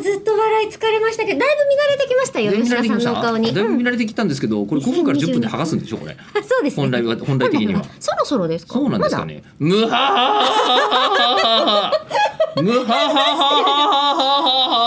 ーずっと笑い疲れましたけどだいぶ見慣れてきましたよ吉田さんのお顔に、だいぶうん見慣れてきたんですけど、これ5分から10分で剥がすんでしょこれ。あそうですね本来は本来的には。そろそろですか？そうなんですかね。むはははははむはははは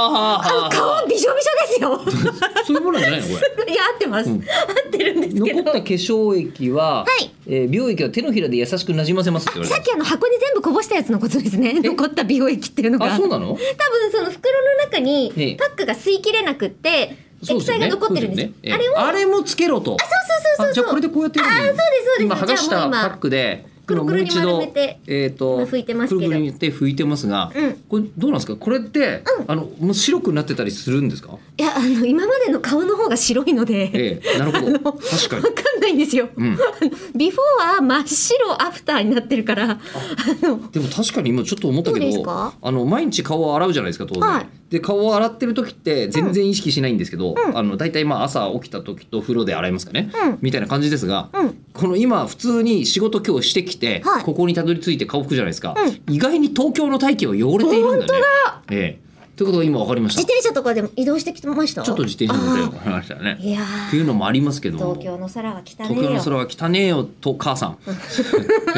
はまだあの顔びしょびしょですよ。そういうものじゃないの？これ。いや合ってます、うん。合ってるんですけど。残った化粧液は、はい。えー美容液は手のひらで優しくなじませますさたっきあの箱に全部こぼしたやつのことですね。残った美容液っていうのが。あそうなの？多分その袋の中ええ。にパックが吸い切れなくって液体が残ってるんです。そうよね。あれを？ええあれもつけろと。そうそうそうそうあじゃあこれでこうやってあそうですそうです。今剥がしたパックでくるくるに丸今もうめて一度えっ、と今拭いてますくるくるにって拭いてますが、うん。これどうなんですか？これって、あのもう白くなってたりするんですか？いやあの今までの顔の方が白いので、ええなるほど。確かに。わかんないんですよ、うん。ビフォーは真っ白アフターになってるからでも確かに今ちょっと思ったけどあの毎日顔を洗うじゃないですか当然、はい。で顔を洗ってる時って全然意識しないんですけど、うん。あの大体まあ朝起きた時と風呂で洗いますかね、うん。みたいな感じですが、うん。この今普通に仕事今日してきて、はい。ここにたどり着いて顔拭くじゃないですか、意外に東京の大気は汚れているんだね。ええということが今分かりました。自転車とかでも移動してきてました？ちょっと自転車乗ってあ分かりましたね。ー。いやっていうのもありますけど。ー東京の空は汚ね東京の空は汚ねえよと母さん。え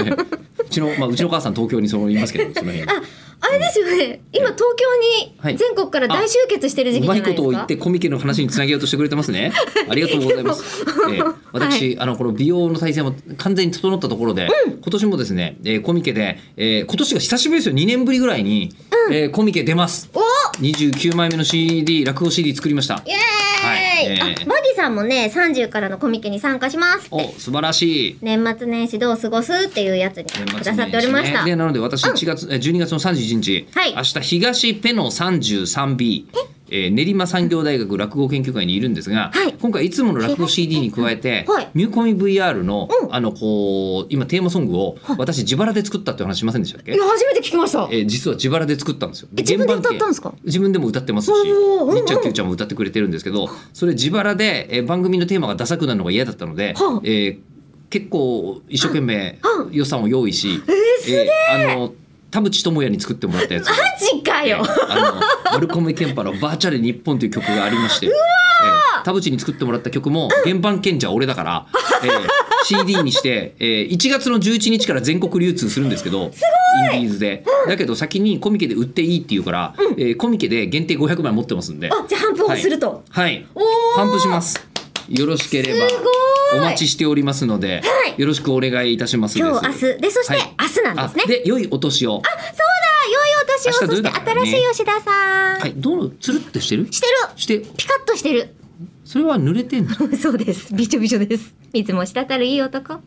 え うちのまあうちの母さん東京にその言いますけどその辺。ああれですよね。今東京に全国から大集結してる時期じうまゃないいですか、ことを言ってコミケの話につなげようとしてくれてますね。ありがとうございます。えー私、あのこの美容の体制も完全に整ったところで、今年もですね、えーコミケで、えー今年が久しぶりですよ。2年ぶりぐらいに、えーコミケ出ます。お29枚目の CD 落語 CD 作りました。イエーイ、はい。えー。あバギさんもね30からのコミケに参加しますお素晴らしい。年末年始どう過ごすっていうやつにくださっておりました、でなので私1月、えー12月の31日、はい。明日東ペノ 33B えー練馬産業大学落語研究会にいるんですが、はい。今回いつもの落語 CD に加えて、はい。ミューコミ VR の、うん。あのこう今テーマソングを私自腹で作ったって話しませんでしたっけ？いや初めて聞きました。えー実は自腹で作ったんですよ。え自分で歌ったんですか？自分でも歌ってますし、おーみっちゃんきゅうちゃんも歌ってくれてるんですけど、それ自腹で、えー番組のテーマがダサくなるのが嫌だったので、はあ。えー結構一生懸命はあ。予算を用意し、えー、すげええーあの田淵智也に作ってもらったやつ。マジかよ、あのマルコメケンパのバーチャル日本という曲がありまして、えー田淵に作ってもらった曲も原版権者俺だから、えー CD にして、えー1月の11日から全国流通するんですけどインディーズで。だけど先にコミケで売っていいっていうから、えーコミケで限定500枚持ってますんで。あじゃあ反復をすると、はい。おー。頒布します。よろしければお待ちしておりますので、はい。よろしくお願いいたします今日明日。でそしてはなんですね、あで良いお年を。そうだ良いお年を。そして新しい吉田さん、はいどうつるってしてる？してる。して。ピカッとしてる。それは濡れてんの？そうです。びちょびちょです。水も滴るいい男